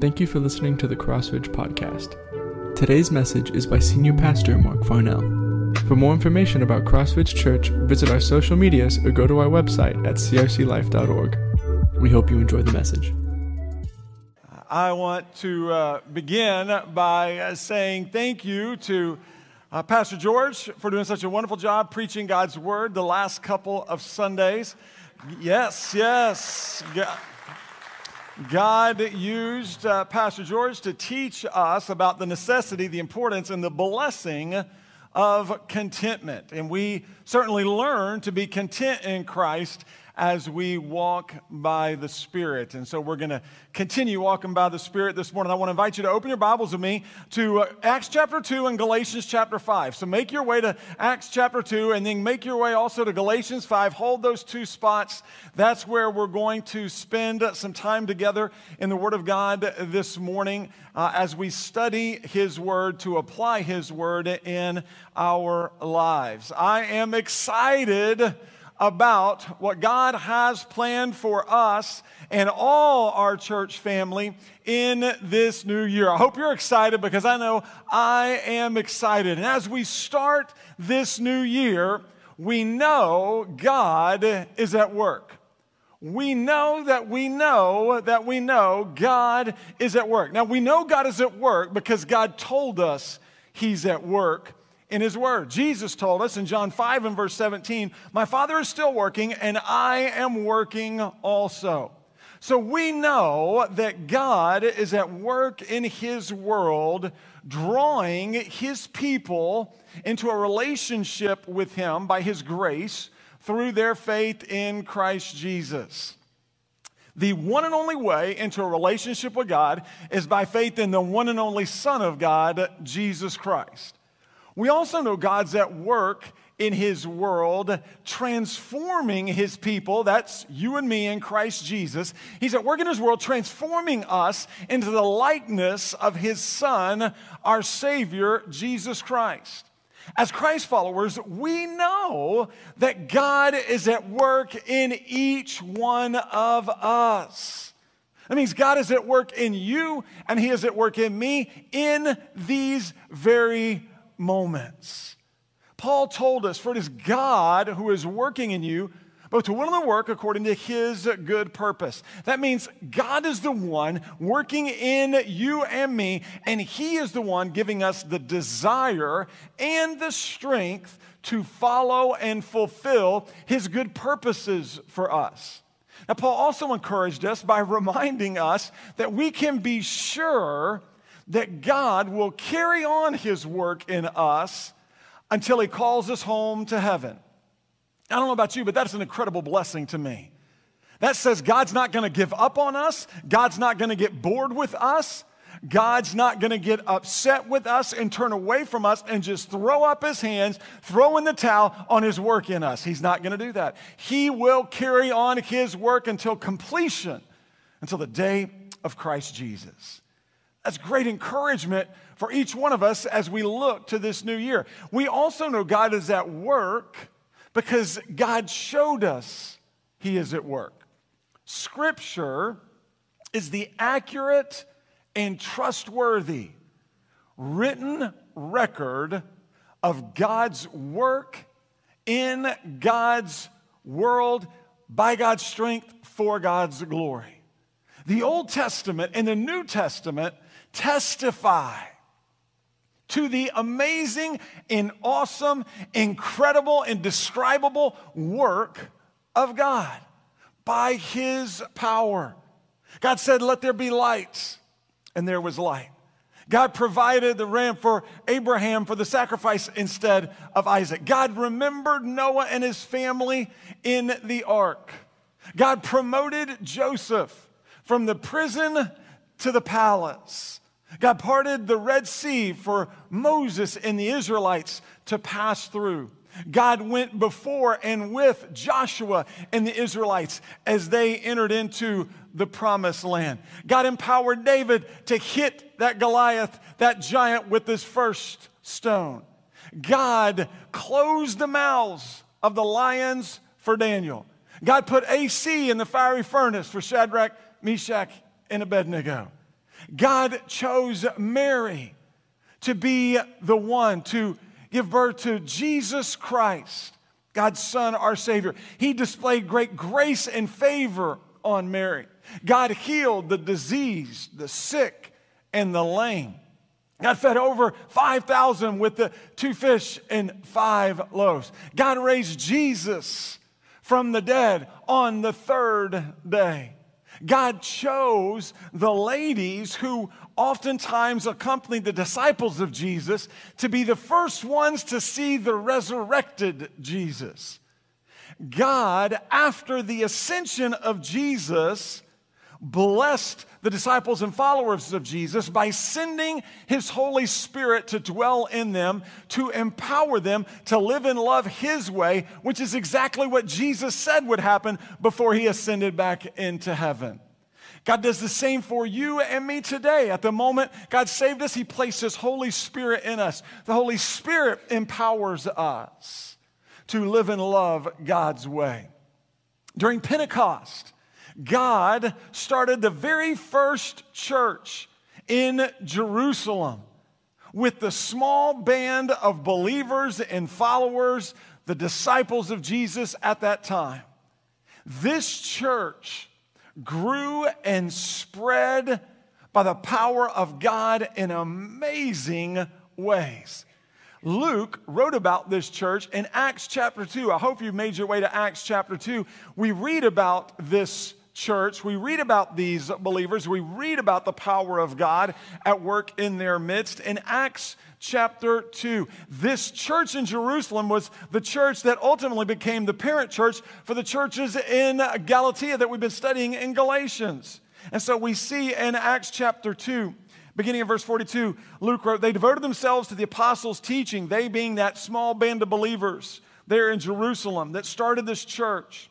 Thank you for listening to the Crossridge Podcast. Today's message is by Senior Pastor Mark Farnell. For more information about Crossridge Church, visit our social medias or go to our website at crclife.org. We hope you enjoy the message. I want to uh, begin by saying thank you to uh, Pastor George for doing such a wonderful job preaching God's Word the last couple of Sundays. Yes, yes. God used uh, Pastor George to teach us about the necessity, the importance, and the blessing of contentment. And we certainly learn to be content in Christ as we walk by the Spirit. And so we're going to continue walking by the Spirit this morning. I want to invite you to open your Bibles with me to uh, Acts chapter 2 and Galatians chapter 5. So make your way to Acts chapter 2 and then make your way also to Galatians 5. Hold those two spots. That's where we're going to spend some time together in the Word of God this morning uh, as we study His Word to apply His Word in our lives. I am excited about what God has planned for us and all our church family in this new year. I hope you're excited because I know I am excited. And as we start this new year, we know God is at work. We know that we know that we know God is at work. Now, we know God is at work because God told us He's at work in his word. Jesus told us in John 5 and verse 17, My Father is still working, and I am working also. So we know that God is at work in his world, drawing his people into a relationship with him by his grace through their faith in Christ Jesus. The one and only way into a relationship with God is by faith in the one and only Son of God, Jesus Christ. We also know God's at work in his world, transforming his people. That's you and me in Christ Jesus. He's at work in his world, transforming us into the likeness of his Son, our Savior, Jesus Christ. As Christ followers, we know that God is at work in each one of us. That means God is at work in you and He is at work in me in these very moments. Paul told us, For it is God who is working in you, both to will and to work according to his good purpose. That means God is the one working in you and me, and he is the one giving us the desire and the strength to follow and fulfill his good purposes for us. Now, Paul also encouraged us by reminding us that we can be sure that God will carry on his work in us until he calls us home to heaven. I don't know about you, but that's an incredible blessing to me. That says God's not going to give up on us, God's not going to get bored with us. God's not going to get upset with us and turn away from us and just throw up his hands, throw in the towel on his work in us. He's not going to do that. He will carry on his work until completion, until the day of Christ Jesus. That's great encouragement for each one of us as we look to this new year. We also know God is at work because God showed us He is at work. Scripture is the accurate and trustworthy written record of God's work in God's world by God's strength for God's glory. The Old Testament and the New Testament testify to the amazing and awesome, incredible, indescribable work of God by His power. God said, Let there be light, and there was light. God provided the ram for Abraham for the sacrifice instead of Isaac. God remembered Noah and his family in the ark. God promoted Joseph from the prison to the palace. God parted the Red Sea for Moses and the Israelites to pass through. God went before and with Joshua and the Israelites as they entered into the promised land. God empowered David to hit that Goliath, that giant, with his first stone. God closed the mouths of the lions for Daniel. God put AC in the fiery furnace for Shadrach, Meshach, and Abednego. God chose Mary to be the one to give birth to Jesus Christ, God's Son, our Savior. He displayed great grace and favor on Mary. God healed the diseased, the sick, and the lame. God fed over 5,000 with the two fish and five loaves. God raised Jesus from the dead on the third day. God chose the ladies who oftentimes accompanied the disciples of Jesus to be the first ones to see the resurrected Jesus. God, after the ascension of Jesus, blessed the disciples and followers of Jesus by sending his Holy Spirit to dwell in them, to empower them to live and love his way, which is exactly what Jesus said would happen before he ascended back into heaven. God does the same for you and me today. At the moment God saved us, He placed His Holy Spirit in us. The Holy Spirit empowers us to live and love God's way. During Pentecost, God started the very first church in Jerusalem with the small band of believers and followers, the disciples of Jesus at that time. This church grew and spread by the power of God in amazing ways. Luke wrote about this church in Acts chapter 2. I hope you've made your way to Acts chapter 2. We read about this church, we read about these believers, we read about the power of God at work in their midst. In Acts chapter 2, this church in Jerusalem was the church that ultimately became the parent church for the churches in Galatia that we've been studying in Galatians. And so we see in Acts chapter 2, beginning in verse 42, Luke wrote, They devoted themselves to the apostles' teaching, they being that small band of believers there in Jerusalem that started this church.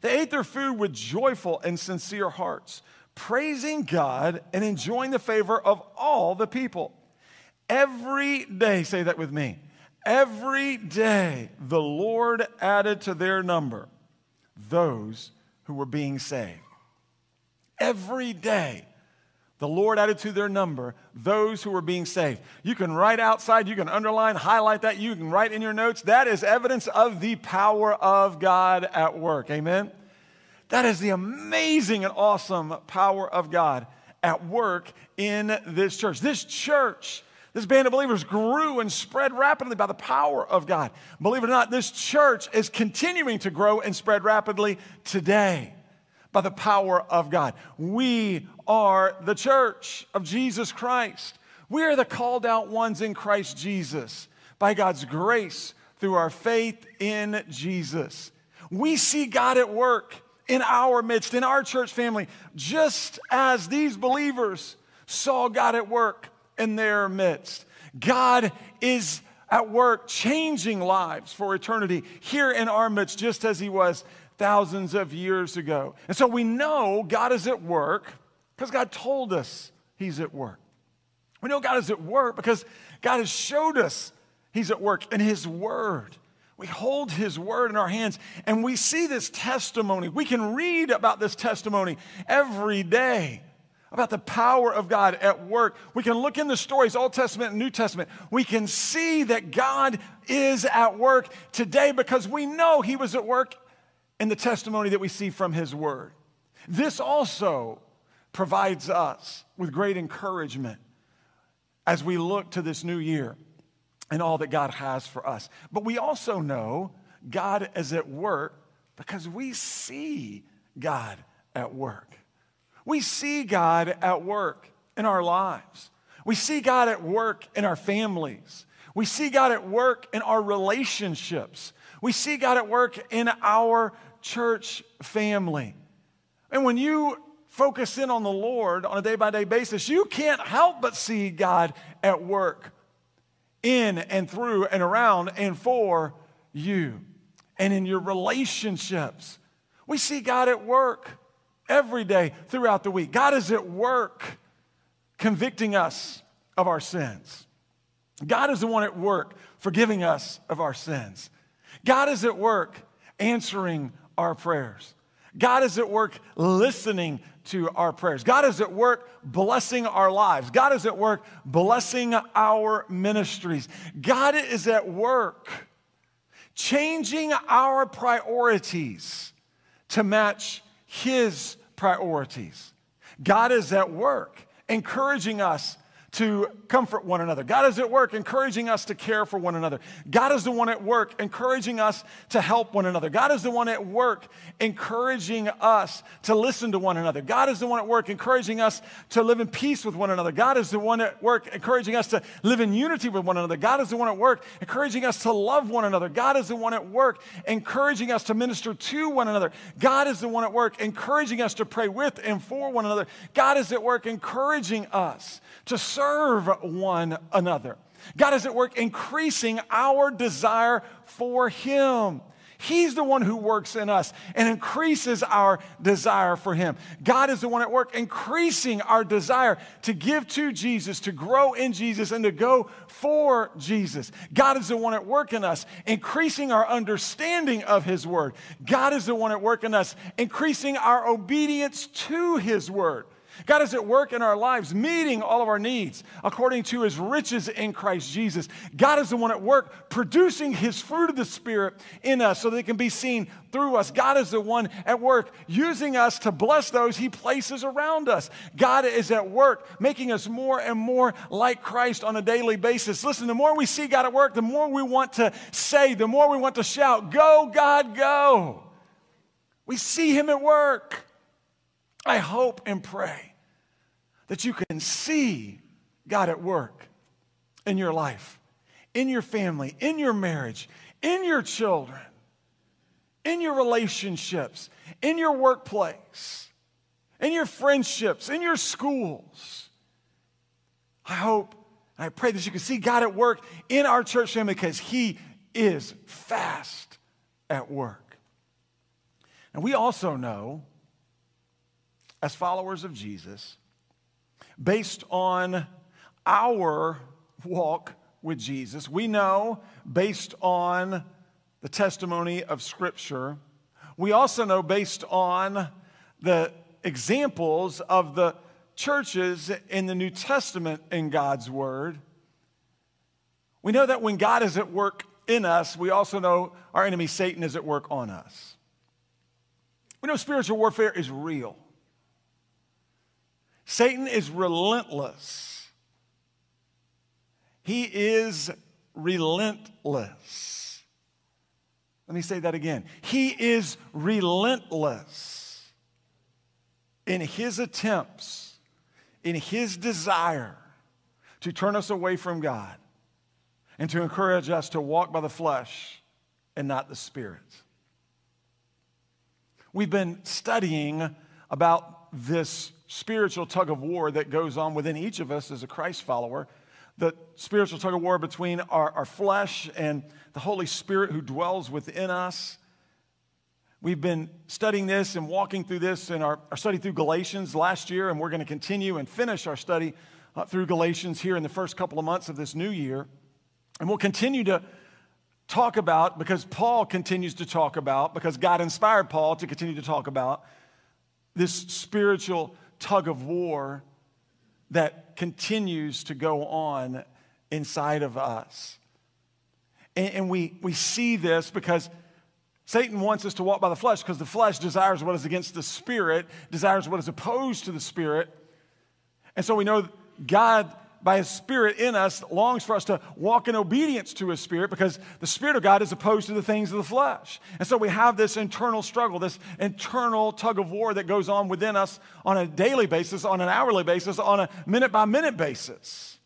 they ate their food with joyful and sincere hearts, praising God and enjoying the favor of all the people. Every day, say that with me, every day the Lord added to their number those who were being saved. Every day the Lord added to their number those who were being saved. You can write outside, you can underline, highlight that, you can write in your notes. That is evidence of the power of God at work. Amen? That is the amazing and awesome power of God at work in this church. This church, this band of believers grew and spread rapidly by the power of God. Believe it or not, this church is continuing to grow and spread rapidly today by the power of God. We are the church of Jesus Christ. We are the called out ones in Christ Jesus by God's grace through our faith in Jesus. We see God at work in our midst, in our church family, just as these believers saw God at work in their midst. God is at work changing lives for eternity here in our midst, just as He was thousands of years ago. And so we know God is at work because God told us He's at work. We know God is at work because God has showed us He's at work in His Word. We hold His Word in our hands and we see this testimony. We can read about this testimony every day about the power of God at work. We can look in the stories, Old Testament and New Testament. We can see that God is at work today because we know He was at work and the testimony that we see from his word. This also provides us with great encouragement as we look to this new year and all that God has for us. But we also know God is at work because we see God at work. We see God at work in our lives. We see God at work in our families. We see God at work in our relationships. We see God at work in our church family. And when you focus in on the Lord on a day by day basis, you can't help but see God at work in and through and around and for you and in your relationships. We see God at work every day throughout the week. God is at work convicting us of our sins. God is the one at work forgiving us of our sins. God is at work answering our prayers. God is at work listening to our prayers. God is at work blessing our lives. God is at work blessing our ministries. God is at work changing our priorities to match His priorities. God is at work encouraging us to comfort one another. God is at work encouraging us to care for one another. God is the one at work encouraging us to help one another. God is the one at work encouraging us to listen to one another. God is the one at work encouraging us to live in peace with one another. God is the one at work encouraging us to live in unity with one another. God is the one at work encouraging us to love one another. God is the one at work encouraging us to minister to one another. God is the one at work encouraging us to pray with and for one another. God is at work encouraging us to serve one another. God is at work increasing our desire for Him. He's the one who works in us and increases our desire for Him. God is the one at work increasing our desire to give to Jesus, to grow in Jesus, and to go for Jesus. God is the one at work in us, increasing our understanding of His Word. God is the one at work in us, increasing our obedience to His Word. God is at work in our lives, meeting all of our needs according to his riches in Christ Jesus. God is the one at work producing his fruit of the Spirit in us so that it can be seen through us. God is the one at work using us to bless those he places around us. God is at work making us more and more like Christ on a daily basis. Listen, the more we see God at work, the more we want to say, the more we want to shout, Go, God, go. We see him at work. I hope and pray that you can see God at work in your life, in your family, in your marriage, in your children, in your relationships, in your workplace, in your friendships, in your schools. I hope and I pray that you can see God at work in our church family because He is fast at work. And we also know, as followers of Jesus, based on our walk with Jesus. We know based on the testimony of Scripture. We also know based on the examples of the churches in the New Testament in God's Word. We know that when God is at work in us, we also know our enemy Satan is at work on us. We know spiritual warfare is real. Satan is relentless. He is relentless. Let me say that again. He is relentless in his attempts, in his desire to turn us away from God and to encourage us to walk by the flesh and not the spirit. We've been studying about this spiritual tug of war that goes on within each of us as a Christ follower. The spiritual tug of war between our, our flesh and the Holy Spirit who dwells within us. We've been studying this and walking through this in our, our study through Galatians last year, and we're going to continue and finish our study uh, through Galatians here in the first couple of months of this new year. And we'll continue to talk about, because Paul continues to talk about, because God inspired Paul to continue to talk about, this spiritual tug of war that continues to go on inside of us. And, and, we, we see this because Satan wants us to walk by the flesh because the flesh desires what is against the spirit, desires what is opposed to the spirit. And so we know God by his spirit in us longs for us to walk in obedience to his spirit because the spirit of God is opposed to the things of the flesh. And so we have this internal struggle, this internal tug of war that goes on within us on a daily basis, on an hourly basis, on a minute by minute basis.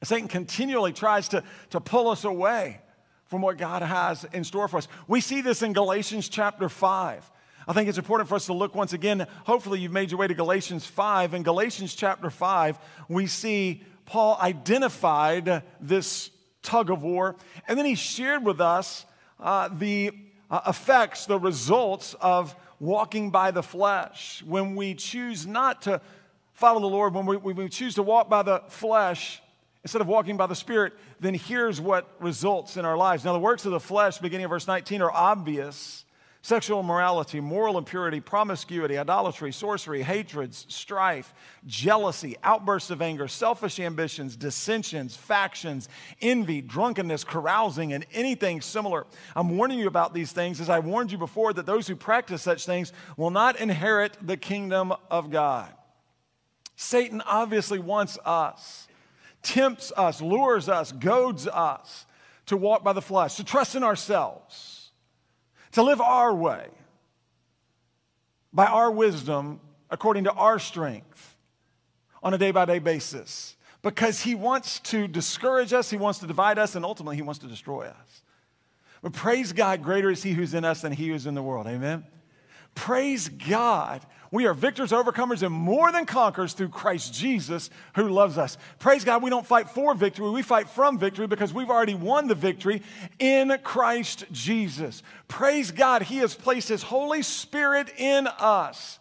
And Satan continually tries to, to pull us away from what God has in store for us. We see this in Galatians chapter 5. I think it's important for us to look once again. Hopefully, you've made your way to Galatians 5. In Galatians chapter 5, we see Paul identified this tug of war, and then he shared with us uh, the uh, effects, the results of walking by the flesh. When we choose not to follow the Lord, when we, when we choose to walk by the flesh, instead of walking by the Spirit, then here's what results in our lives. Now, the works of the flesh, beginning of verse 19, are obvious sexual immorality, moral impurity, promiscuity, idolatry, sorcery, hatreds, strife, jealousy, outbursts of anger, selfish ambitions, dissensions, factions, envy, drunkenness, carousing, and anything similar. I'm warning you about these things as I warned you before that those who practice such things will not inherit the kingdom of God. Satan obviously wants us, tempts us, lures us, goads us to walk by the flesh, to trust in ourselves to live our way, by our wisdom, according to our strength, on a day by day basis. Because he wants to discourage us, he wants to divide us, and ultimately he wants to destroy us. But praise God, greater is he who's in us than he who's in the world. Amen. Praise God. We are victors, overcomers, and more than conquerors through Christ Jesus who loves us. Praise God, we don't fight for victory, we fight from victory because we've already won the victory in Christ Jesus. Praise God, He has placed His Holy Spirit in us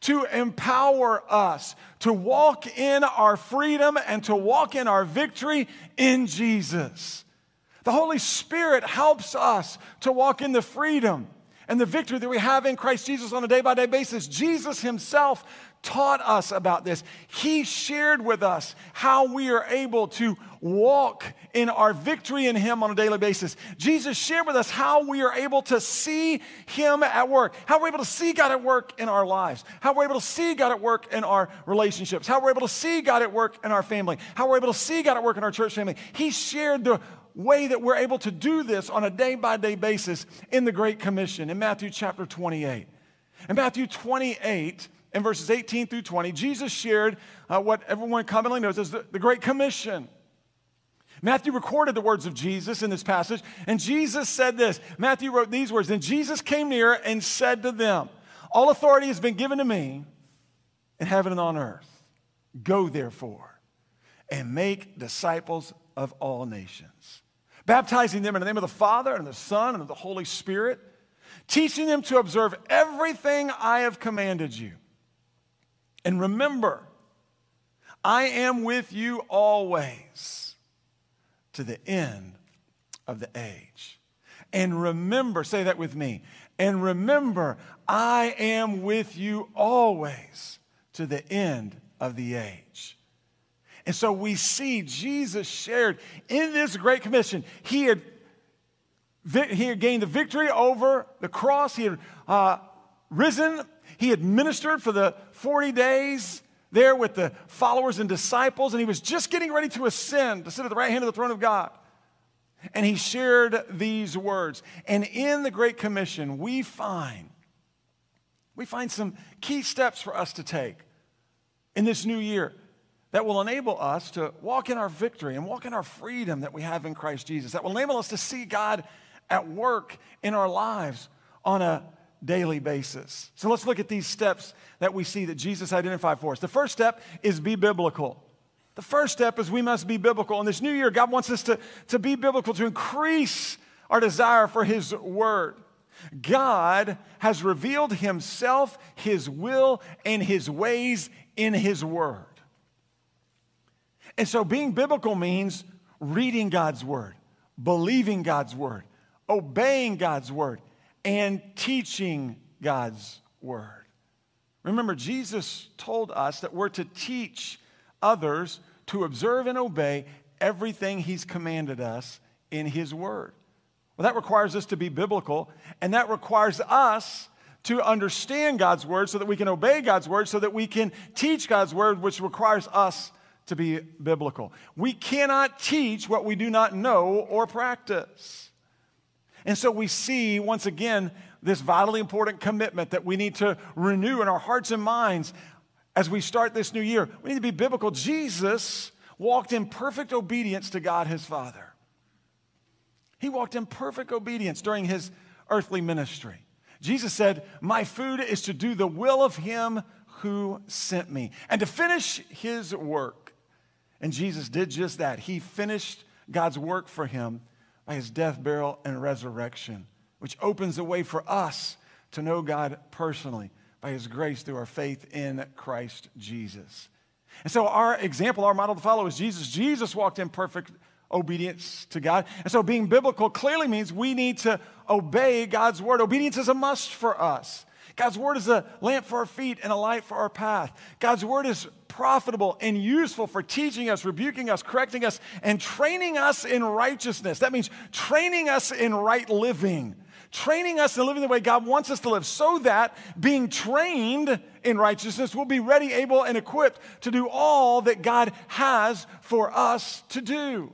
to empower us to walk in our freedom and to walk in our victory in Jesus. The Holy Spirit helps us to walk in the freedom and the victory that we have in Christ Jesus on a day by day basis. Jesus himself taught us about this. He shared with us how we are able to walk in our victory in Him on a daily basis. Jesus shared with us how we are able to see Him at work, how we're able to see God at work in our lives, how we're able to see God at work in our relationships, how we're able to see God at work in our family, how we're able to see God at work in our church family. He shared the way that we're able to do this on a day by day basis in the Great Commission in Matthew chapter 28. In Matthew 28, in verses 18 through 20, Jesus shared uh, what everyone commonly knows as the, the Great Commission. Matthew recorded the words of Jesus in this passage, and Jesus said this. Matthew wrote these words And Jesus came near and said to them, All authority has been given to me in heaven and on earth. Go therefore and make disciples of all nations baptizing them in the name of the Father and the Son and of the Holy Spirit, teaching them to observe everything I have commanded you. And remember, I am with you always to the end of the age. And remember, say that with me. And remember, I am with you always to the end of the age. And so we see Jesus shared in this great commission. He had, he had gained the victory over the cross, he had uh, risen, he had ministered for the 40 days there with the followers and disciples, and he was just getting ready to ascend to sit at the right hand of the throne of God. And he shared these words. And in the Great Commission, we find we find some key steps for us to take in this new year that will enable us to walk in our victory and walk in our freedom that we have in Christ Jesus, that will enable us to see God at work in our lives on a daily basis. So let's look at these steps that we see that Jesus identified for us. The first step is be biblical. The first step is we must be biblical. In this new year, God wants us to, to be biblical, to increase our desire for His Word. God has revealed Himself, His will, and His ways in His Word. And so being biblical means reading God's word, believing God's word, obeying God's word, and teaching God's word. Remember, Jesus told us that we're to teach others to observe and obey everything he's commanded us in his word. Well, that requires us to be biblical, and that requires us to understand God's word so that we can obey God's word, so that we can teach God's word, which requires us to be biblical. We cannot teach what we do not know or practice. And so we see, once again, this vitally important commitment that we need to renew in our hearts and minds as we start this new year. We need to be biblical. Jesus walked in perfect obedience to God his Father. He walked in perfect obedience during his earthly ministry. Jesus said, My food is to do the will of him who sent me and to finish his work. And Jesus did just that. He finished God's work for him by his death, burial, and resurrection, which opens the way for us to know God personally by his grace through our faith in Christ Jesus. And so, our example, our model to follow is Jesus. Jesus walked in perfect obedience to God. And so, being biblical clearly means we need to obey God's word. Obedience is a must for us. God's word is a lamp for our feet and a light for our path. God's word is profitable and useful for teaching us, rebuking us, correcting us, and training us in righteousness. That means training us in right living, training us in living the way God wants us to live, so that being trained in righteousness, we'll be ready, able, and equipped to do all that God has for us to do.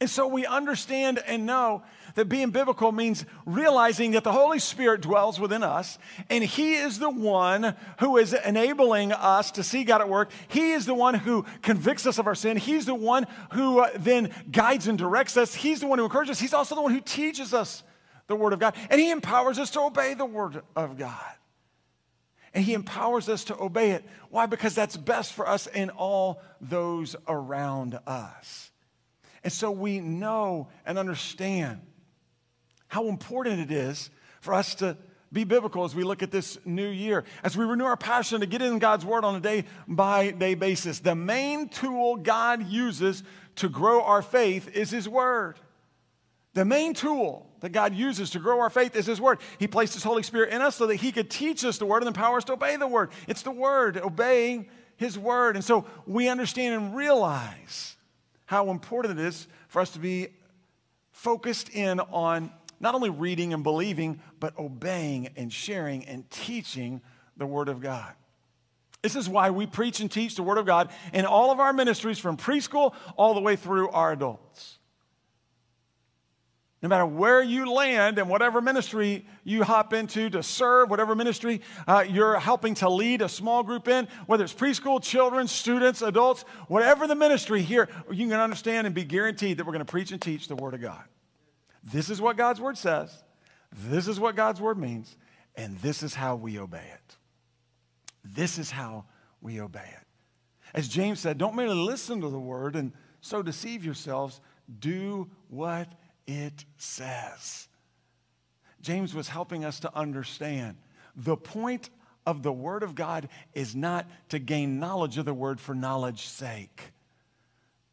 And so we understand and know that being biblical means realizing that the Holy Spirit dwells within us and He is the one who is enabling us to see God at work. He is the one who convicts us of our sin. He's the one who uh, then guides and directs us. He's the one who encourages us. He's also the one who teaches us the Word of God. And He empowers us to obey the Word of God. And He empowers us to obey it. Why? Because that's best for us and all those around us. And so we know and understand how important it is for us to be biblical as we look at this new year, as we renew our passion to get in God's Word on a day by day basis. The main tool God uses to grow our faith is His Word. The main tool that God uses to grow our faith is His Word. He placed His Holy Spirit in us so that He could teach us the Word and empower us to obey the Word. It's the Word, obeying His Word. And so we understand and realize how important it is for us to be focused in on not only reading and believing, but obeying and sharing and teaching the Word of God. This is why we preach and teach the Word of God in all of our ministries from preschool all the way through our adults. No matter where you land and whatever ministry you hop into to serve, whatever ministry uh, you're helping to lead a small group in, whether it's preschool, children, students, adults, whatever the ministry here, you can understand and be guaranteed that we're going to preach and teach the Word of God. This is what God's Word says, this is what God's Word means, and this is how we obey it. This is how we obey it. As James said, don't merely listen to the Word and so deceive yourselves, do what it says. James was helping us to understand the point of the Word of God is not to gain knowledge of the Word for knowledge's sake.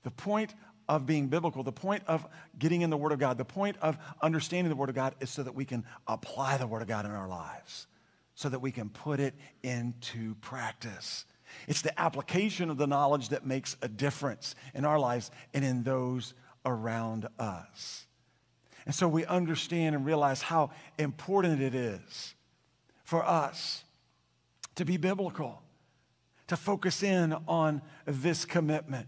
The point of being biblical, the point of getting in the Word of God, the point of understanding the Word of God is so that we can apply the Word of God in our lives, so that we can put it into practice. It's the application of the knowledge that makes a difference in our lives and in those around us. And so we understand and realize how important it is for us to be biblical, to focus in on this commitment.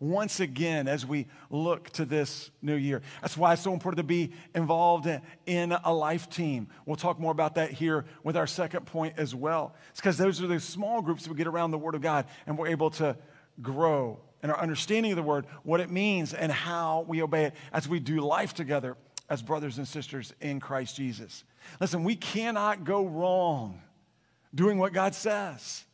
Once again, as we look to this new year. That's why it's so important to be involved in a life team. We'll talk more about that here with our second point as well. It's because those are the small groups that we get around the Word of God and we're able to grow in our understanding of the Word, what it means, and how we obey it as we do life together as brothers and sisters in Christ Jesus. Listen, we cannot go wrong doing what God says.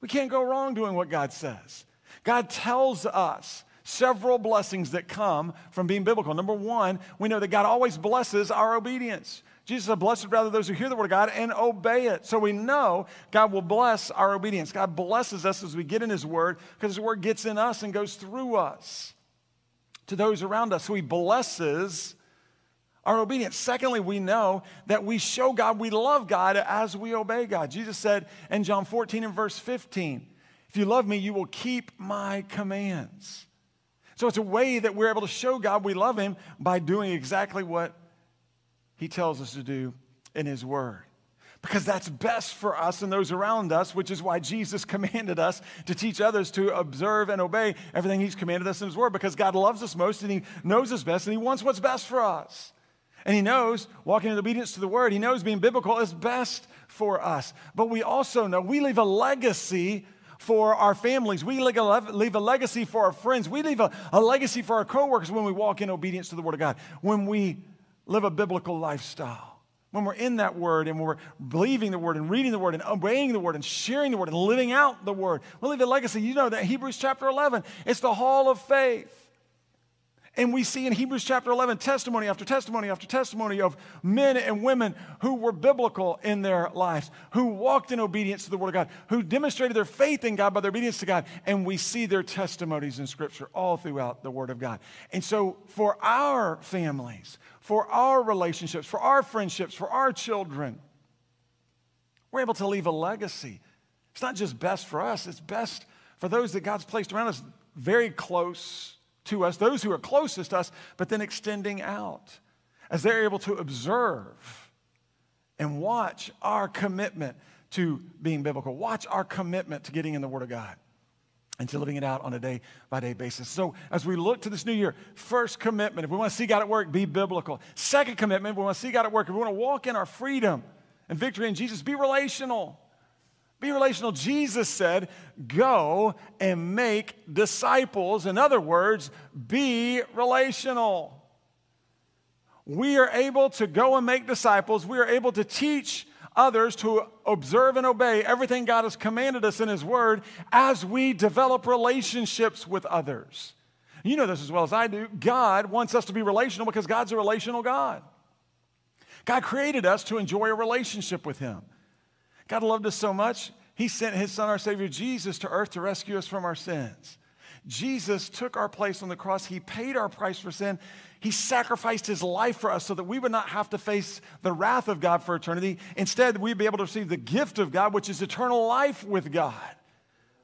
We can't go wrong doing what God says. God tells us several blessings that come from being biblical. Number one, we know that God always blesses our obedience. Jesus said, Blessed rather those who hear the word of God and obey it. So we know God will bless our obedience. God blesses us as we get in his word because his word gets in us and goes through us to those around us. So he blesses our obedience. Secondly, we know that we show God we love God as we obey God. Jesus said in John 14 and verse 15, If you love me, you will keep my commands. So it's a way that we're able to show God we love him by doing exactly what he tells us to do in his word. Because that's best for us and those around us, which is why Jesus commanded us to teach others to observe and obey everything he's commanded us in his word. Because God loves us most and he knows us best and he wants what's best for us. And he knows walking in obedience to the word, he knows being biblical is best for us. But we also know we leave a legacy for our families. We leave a, legacy for our friends. We leave a, a legacy for our coworkers when we walk in obedience to the word of God, when we live a biblical lifestyle. when we're in that word and we're believing the word and reading the word and obeying the word and sharing the word and living out the word, we leave a legacy. You know that Hebrews chapter 11, it's the hall of faith. And we see in Hebrews chapter 11 testimony after testimony after testimony of men and women who were biblical in their lives, who walked in obedience to the Word of God, who demonstrated their faith in God by their obedience to God. And we see their testimonies in Scripture all throughout the Word of God. And so, for our families, for our relationships, for our friendships, for our children, we're able to leave a legacy. It's not just best for us, it's best for those that God's placed around us very close to us, those who are closest to us, but then extending out as they're able to observe and watch our commitment to being biblical, watch our commitment to getting in the Word of God and to living it out on a day by day basis. So, as we look to this new year, first commitment, if we want to see God at work, be biblical. Second commitment, if we want to see God at work, if we want to walk in our freedom and victory in Jesus, be relational. Be relational. Jesus said, Go and make disciples. In other words, be relational. We are able to go and make disciples. We are able to teach others to observe and obey everything God has commanded us in His Word as we develop relationships with others. You know this as well as I do. God wants us to be relational because God's a relational God. God created us to enjoy a relationship with Him. God loved us so much, He sent His Son, our Savior Jesus, to earth to rescue us from our sins. Jesus took our place on the cross. He paid our price for sin. He sacrificed his life for us so that we would not have to face the wrath of God for eternity. Instead, we'd be able to receive the gift of God, which is eternal life with God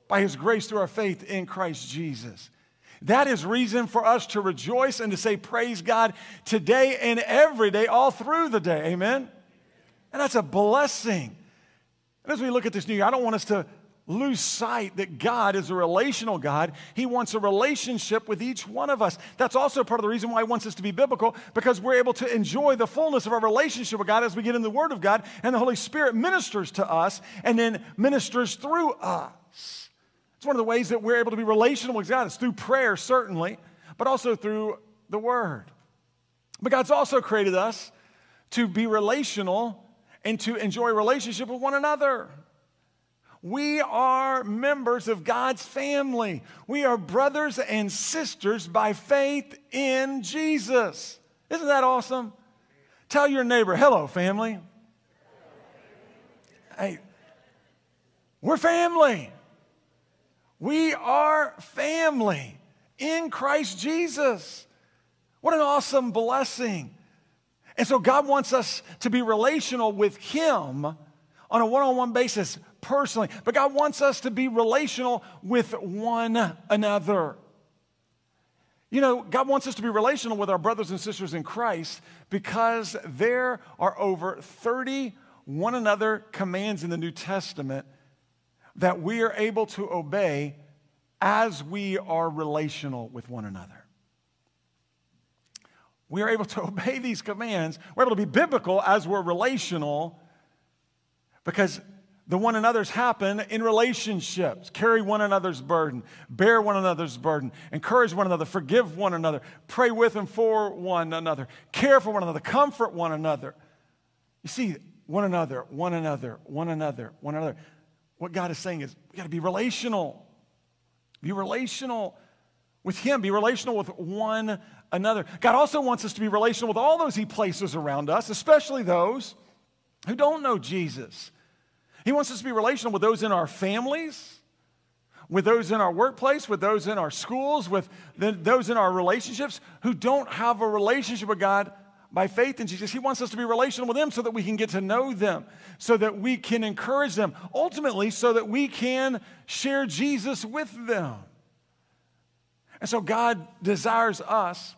by his grace through our faith in Christ Jesus. That is reason for us to rejoice and to say, Praise God today and every day, all through the day. Amen? And that's a blessing. And as we look at this new year, I don't want us to lose sight that God is a relational God. He wants a relationship with each one of us. That's also part of the reason why He wants us to be biblical, because we're able to enjoy the fullness of our relationship with God as we get in the Word of God, and the Holy Spirit ministers to us and then ministers through us. It's one of the ways that we're able to be relational with God. It's through prayer, certainly, but also through the Word. But God's also created us to be relational and to enjoy relationship with one another. We are members of God's family. We are brothers and sisters by faith in Jesus. Isn't that awesome? Tell your neighbor, hello, family. Hey, we're family. We are family in Christ Jesus. What an awesome blessing. And so God wants us to be relational with Him on a one on one basis personally, but God wants us to be relational with one another. You know, God wants us to be relational with our brothers and sisters in Christ because there are over 30 one another commands in the New Testament that we are able to obey as we are relational with one another. We are able to obey these commands. We're able to be biblical as we're relational because the one another's happen in relationships. Carry one another's burden, bear one another's burden, encourage one another, forgive one another, pray with and for one another, care for one another, comfort one another. You see, one another, one another, one another, one another. What God is saying is we got to be relational. Be relational with Him, be relational with one another. God also wants us to be relational with all those He places around us, especially those who don't know Jesus. He wants us to be relational with those in our families, with those in our workplace, with those in our schools, with the, those in our relationships who don't have a relationship with God by faith in Jesus. He wants us to be relational with them so that we can get to know them, so that we can encourage them, ultimately, so that we can share Jesus with them. And so God desires us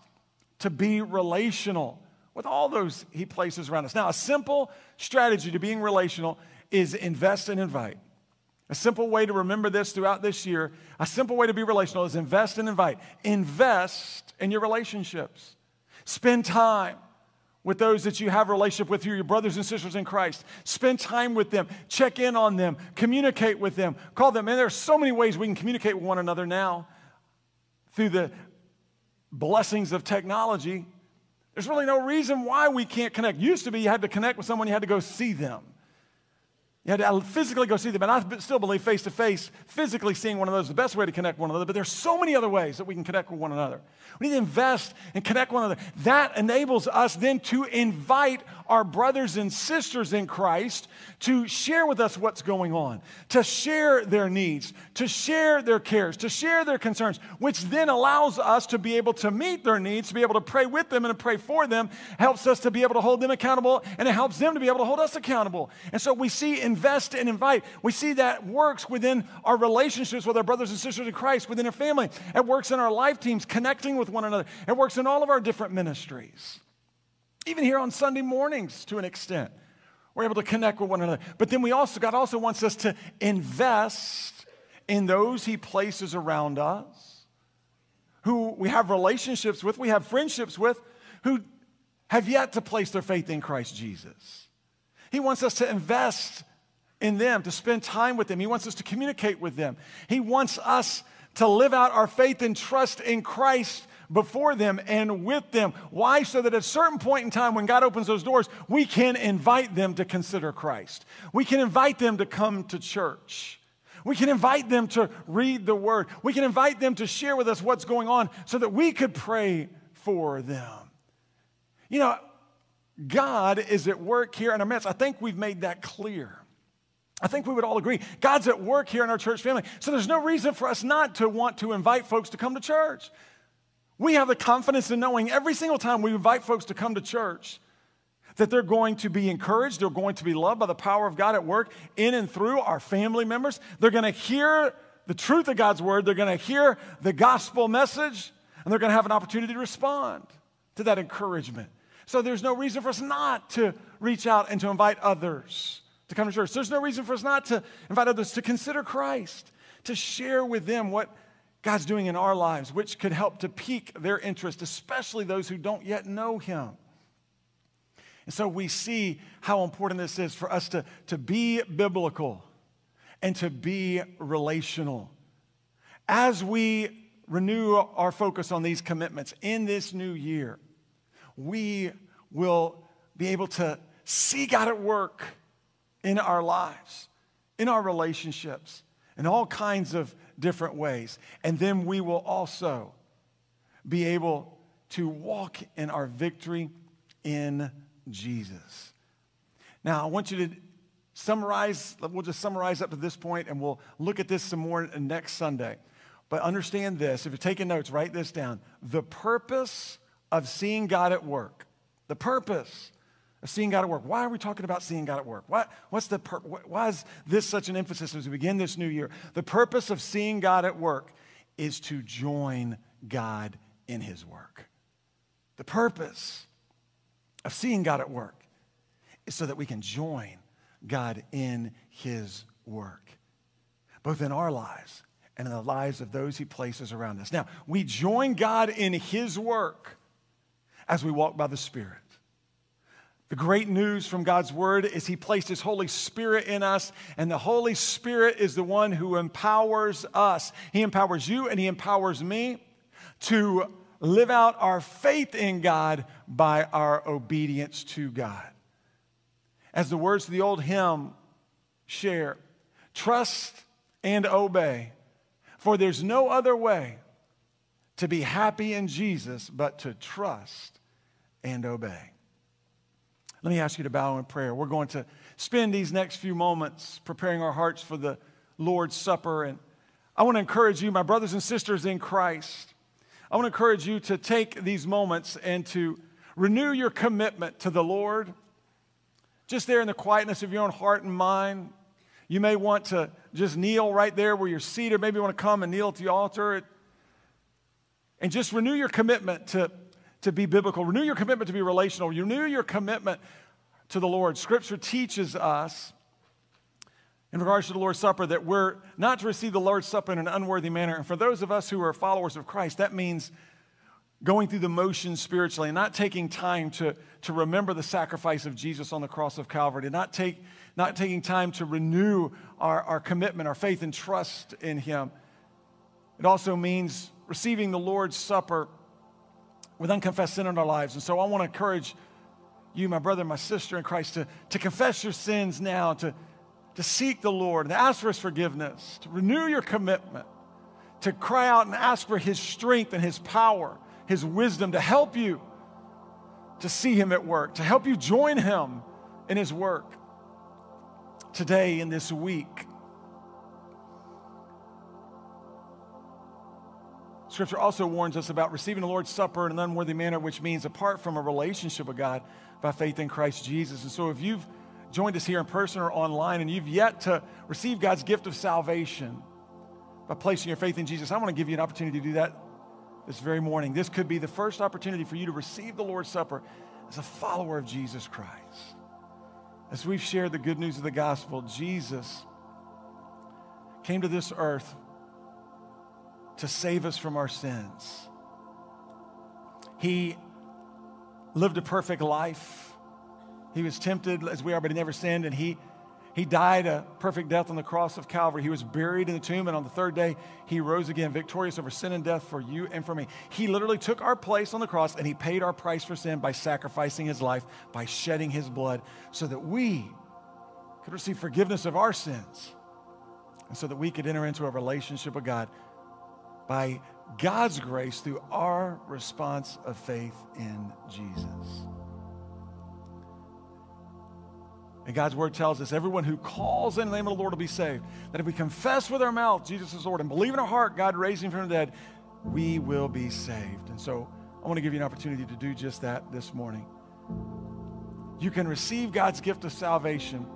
to be relational with all those He places around us. Now, a simple strategy to being relational is invest and invite. A simple way to remember this throughout this year, a simple way to be relational is invest and invite. Invest in your relationships. Spend time with those that you have a relationship with, your brothers and sisters in Christ. Spend time with them. Check in on them. Communicate with them. Call them. And there are so many ways we can communicate with one another now through the blessings of technology. There's really no reason why we can't connect. Used to be you had to connect with someone, you had to go see them. You had to physically go see them. And I still believe face to face, physically seeing one of those is the best way to connect one another. But there's so many other ways that we can connect with one another. We need to invest and connect one another. That enables us then to invite our brothers and sisters in Christ to share with us what's going on, to share their needs, to share their cares, to share their concerns, which then allows us to be able to meet their needs, to be able to pray with them and to pray for them, helps us to be able to hold them accountable, and it helps them to be able to hold us accountable. And so we see invest and invite. We see that works within our relationships with our brothers and sisters in Christ, within our family. It works in our life teams, connecting with one another. It works in all of our different ministries even here on Sunday mornings to an extent. We're able to connect with one another. But then we also, God also wants us to invest in those He places around us, who we have relationships with, we have friendships with, who have yet to place their faith in Christ Jesus. He wants us to invest in them, to spend time with them. He wants us to communicate with them. He wants us to live out our faith and trust in Christ before them and with them. Why? So that at a certain point in time, when God opens those doors, we can invite them to consider Christ. We can invite them to come to church. We can invite them to read the word. We can invite them to share with us what's going on so that we could pray for them. You know, God is at work here in our midst. I think we've made that clear. I think we would all agree. God's at work here in our church family. So there's no reason for us not to want to invite folks to come to church. We have the confidence in knowing every single time we invite folks to come to church that they're going to be encouraged, they're going to be loved by the power of God at work in and through our family members. They're going to hear the truth of God's word, they're going to hear the gospel message, and they're going to have an opportunity to respond to that encouragement. So there's no reason for us not to reach out and to invite others to come to church. There's no reason for us not to invite others to consider Christ, to share with them what God's doing in our lives, which could help to pique their interest, especially those who don't yet know Him. And so we see how important this is for us to, to be biblical and to be relational. As we renew our focus on these commitments in this new year, we will be able to see God at work in our lives, in our relationships, in all kinds of different ways. And then we will also be able to walk in our victory in Jesus. Now, I want you to summarize, we'll just summarize up to this point and we'll look at this some more next Sunday. But understand this if you're taking notes, write this down. The purpose of seeing God at work, the purpose of seeing God at work. Why are we talking about seeing God at work? Why, what's the pur- why is this such an emphasis as we begin this new year? The purpose of seeing God at work is to join God in his work. The purpose of seeing God at work is so that we can join God in his work, both in our lives and in the lives of those he places around us. Now, we join God in his work as we walk by the Spirit. The great news from God's word is He placed His Holy Spirit in us, and the Holy Spirit is the one who empowers us. He empowers you and He empowers me to live out our faith in God by our obedience to God. As the words of the old hymn share, trust and obey, for there's no other way to be happy in Jesus but to trust and obey. Let me ask you to bow in prayer. We're going to spend these next few moments preparing our hearts for the Lord's Supper. And I want to encourage you, my brothers and sisters in Christ, I want to encourage you to take these moments and to renew your commitment to the Lord. Just there in the quietness of your own heart and mind. You may want to just kneel right there where you're seated. Maybe you want to come and kneel at the altar. And just renew your commitment to to be biblical. Renew your commitment to be relational. Renew your commitment to the Lord. Scripture teaches us in regards to the Lord's Supper that we're not to receive the Lord's Supper in an unworthy manner. And for those of us who are followers of Christ, that means going through the motions spiritually and not taking time to, to remember the sacrifice of Jesus on the cross of Calvary, to not, take, not taking time to renew our, our commitment, our faith and trust in Him. It also means receiving the Lord's Supper with unconfessed sin in our lives. And so I want to encourage you, my brother, my sister in Christ, to, to confess your sins now, to, to seek the Lord, and ask for his forgiveness, to renew your commitment, to cry out and ask for his strength and his power, his wisdom to help you to see him at work, to help you join him in his work today in this week. Scripture also warns us about receiving the Lord's Supper in an unworthy manner, which means apart from a relationship with God by faith in Christ Jesus. And so if you've joined us here in person or online and you've yet to receive God's gift of salvation by placing your faith in Jesus, I want to give you an opportunity to do that this very morning. This could be the first opportunity for you to receive the Lord's Supper as a follower of Jesus Christ. As we've shared the good news of the gospel, Jesus came to this earth to save us from our sins. He lived a perfect life. He was tempted as we are, but he never sinned, and he he died a perfect death on the cross of Calvary. He was buried in the tomb, and on the third day, he rose again, victorious over sin and death for you and for me. He literally took our place on the cross, and he paid our price for sin by sacrificing his life, by shedding his blood, so that we could receive forgiveness of our sins, and so that we could enter into a relationship with God by God's grace through our response of faith in Jesus. And God's word tells us everyone who calls in the name of the Lord will be saved. That if we confess with our mouth Jesus is Lord and believe in our heart God raised him from the dead, we will be saved. And so I want to give you an opportunity to do just that this morning. You can receive God's gift of salvation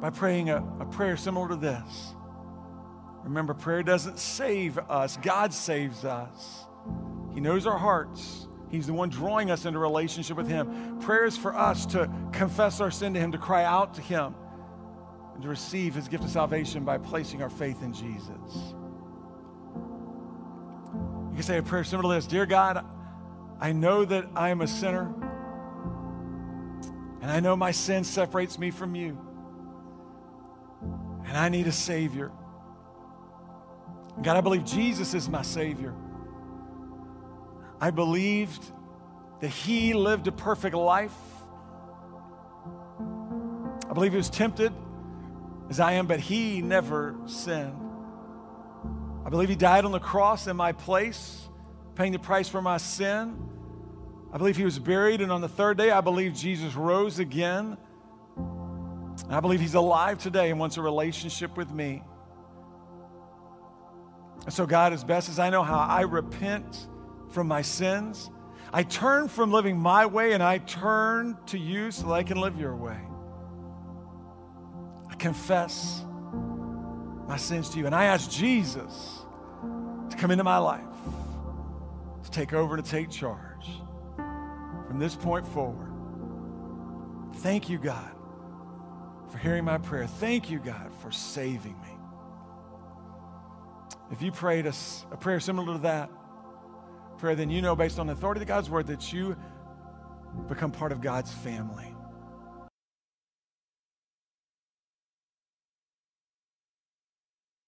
by praying a, a prayer similar to this. Remember, prayer doesn't save us, God saves us. He knows our hearts. He's the one drawing us into relationship with Him. Prayer is for us to confess our sin to Him, to cry out to Him, and to receive His gift of salvation by placing our faith in Jesus. You can say a prayer similar to this Dear God, I know that I am a sinner, and I know my sin separates me from you, and I need a Savior. God, I believe Jesus is my Savior. I believed that he lived a perfect life. I believe he was tempted as I am, but he never sinned. I believe he died on the cross in my place, paying the price for my sin. I believe he was buried, and on the third day, I believe Jesus rose again. And I believe he's alive today and wants a relationship with me. And so, God, as best as I know how, I repent from my sins. I turn from living my way and I turn to you so that I can live your way. I confess my sins to you and I ask Jesus to come into my life, to take over, to take charge from this point forward. Thank you, God, for hearing my prayer. Thank you, God, for saving me. If you prayed a, a prayer similar to that, prayer, then you know based on the authority of God's word that you become part of God's family.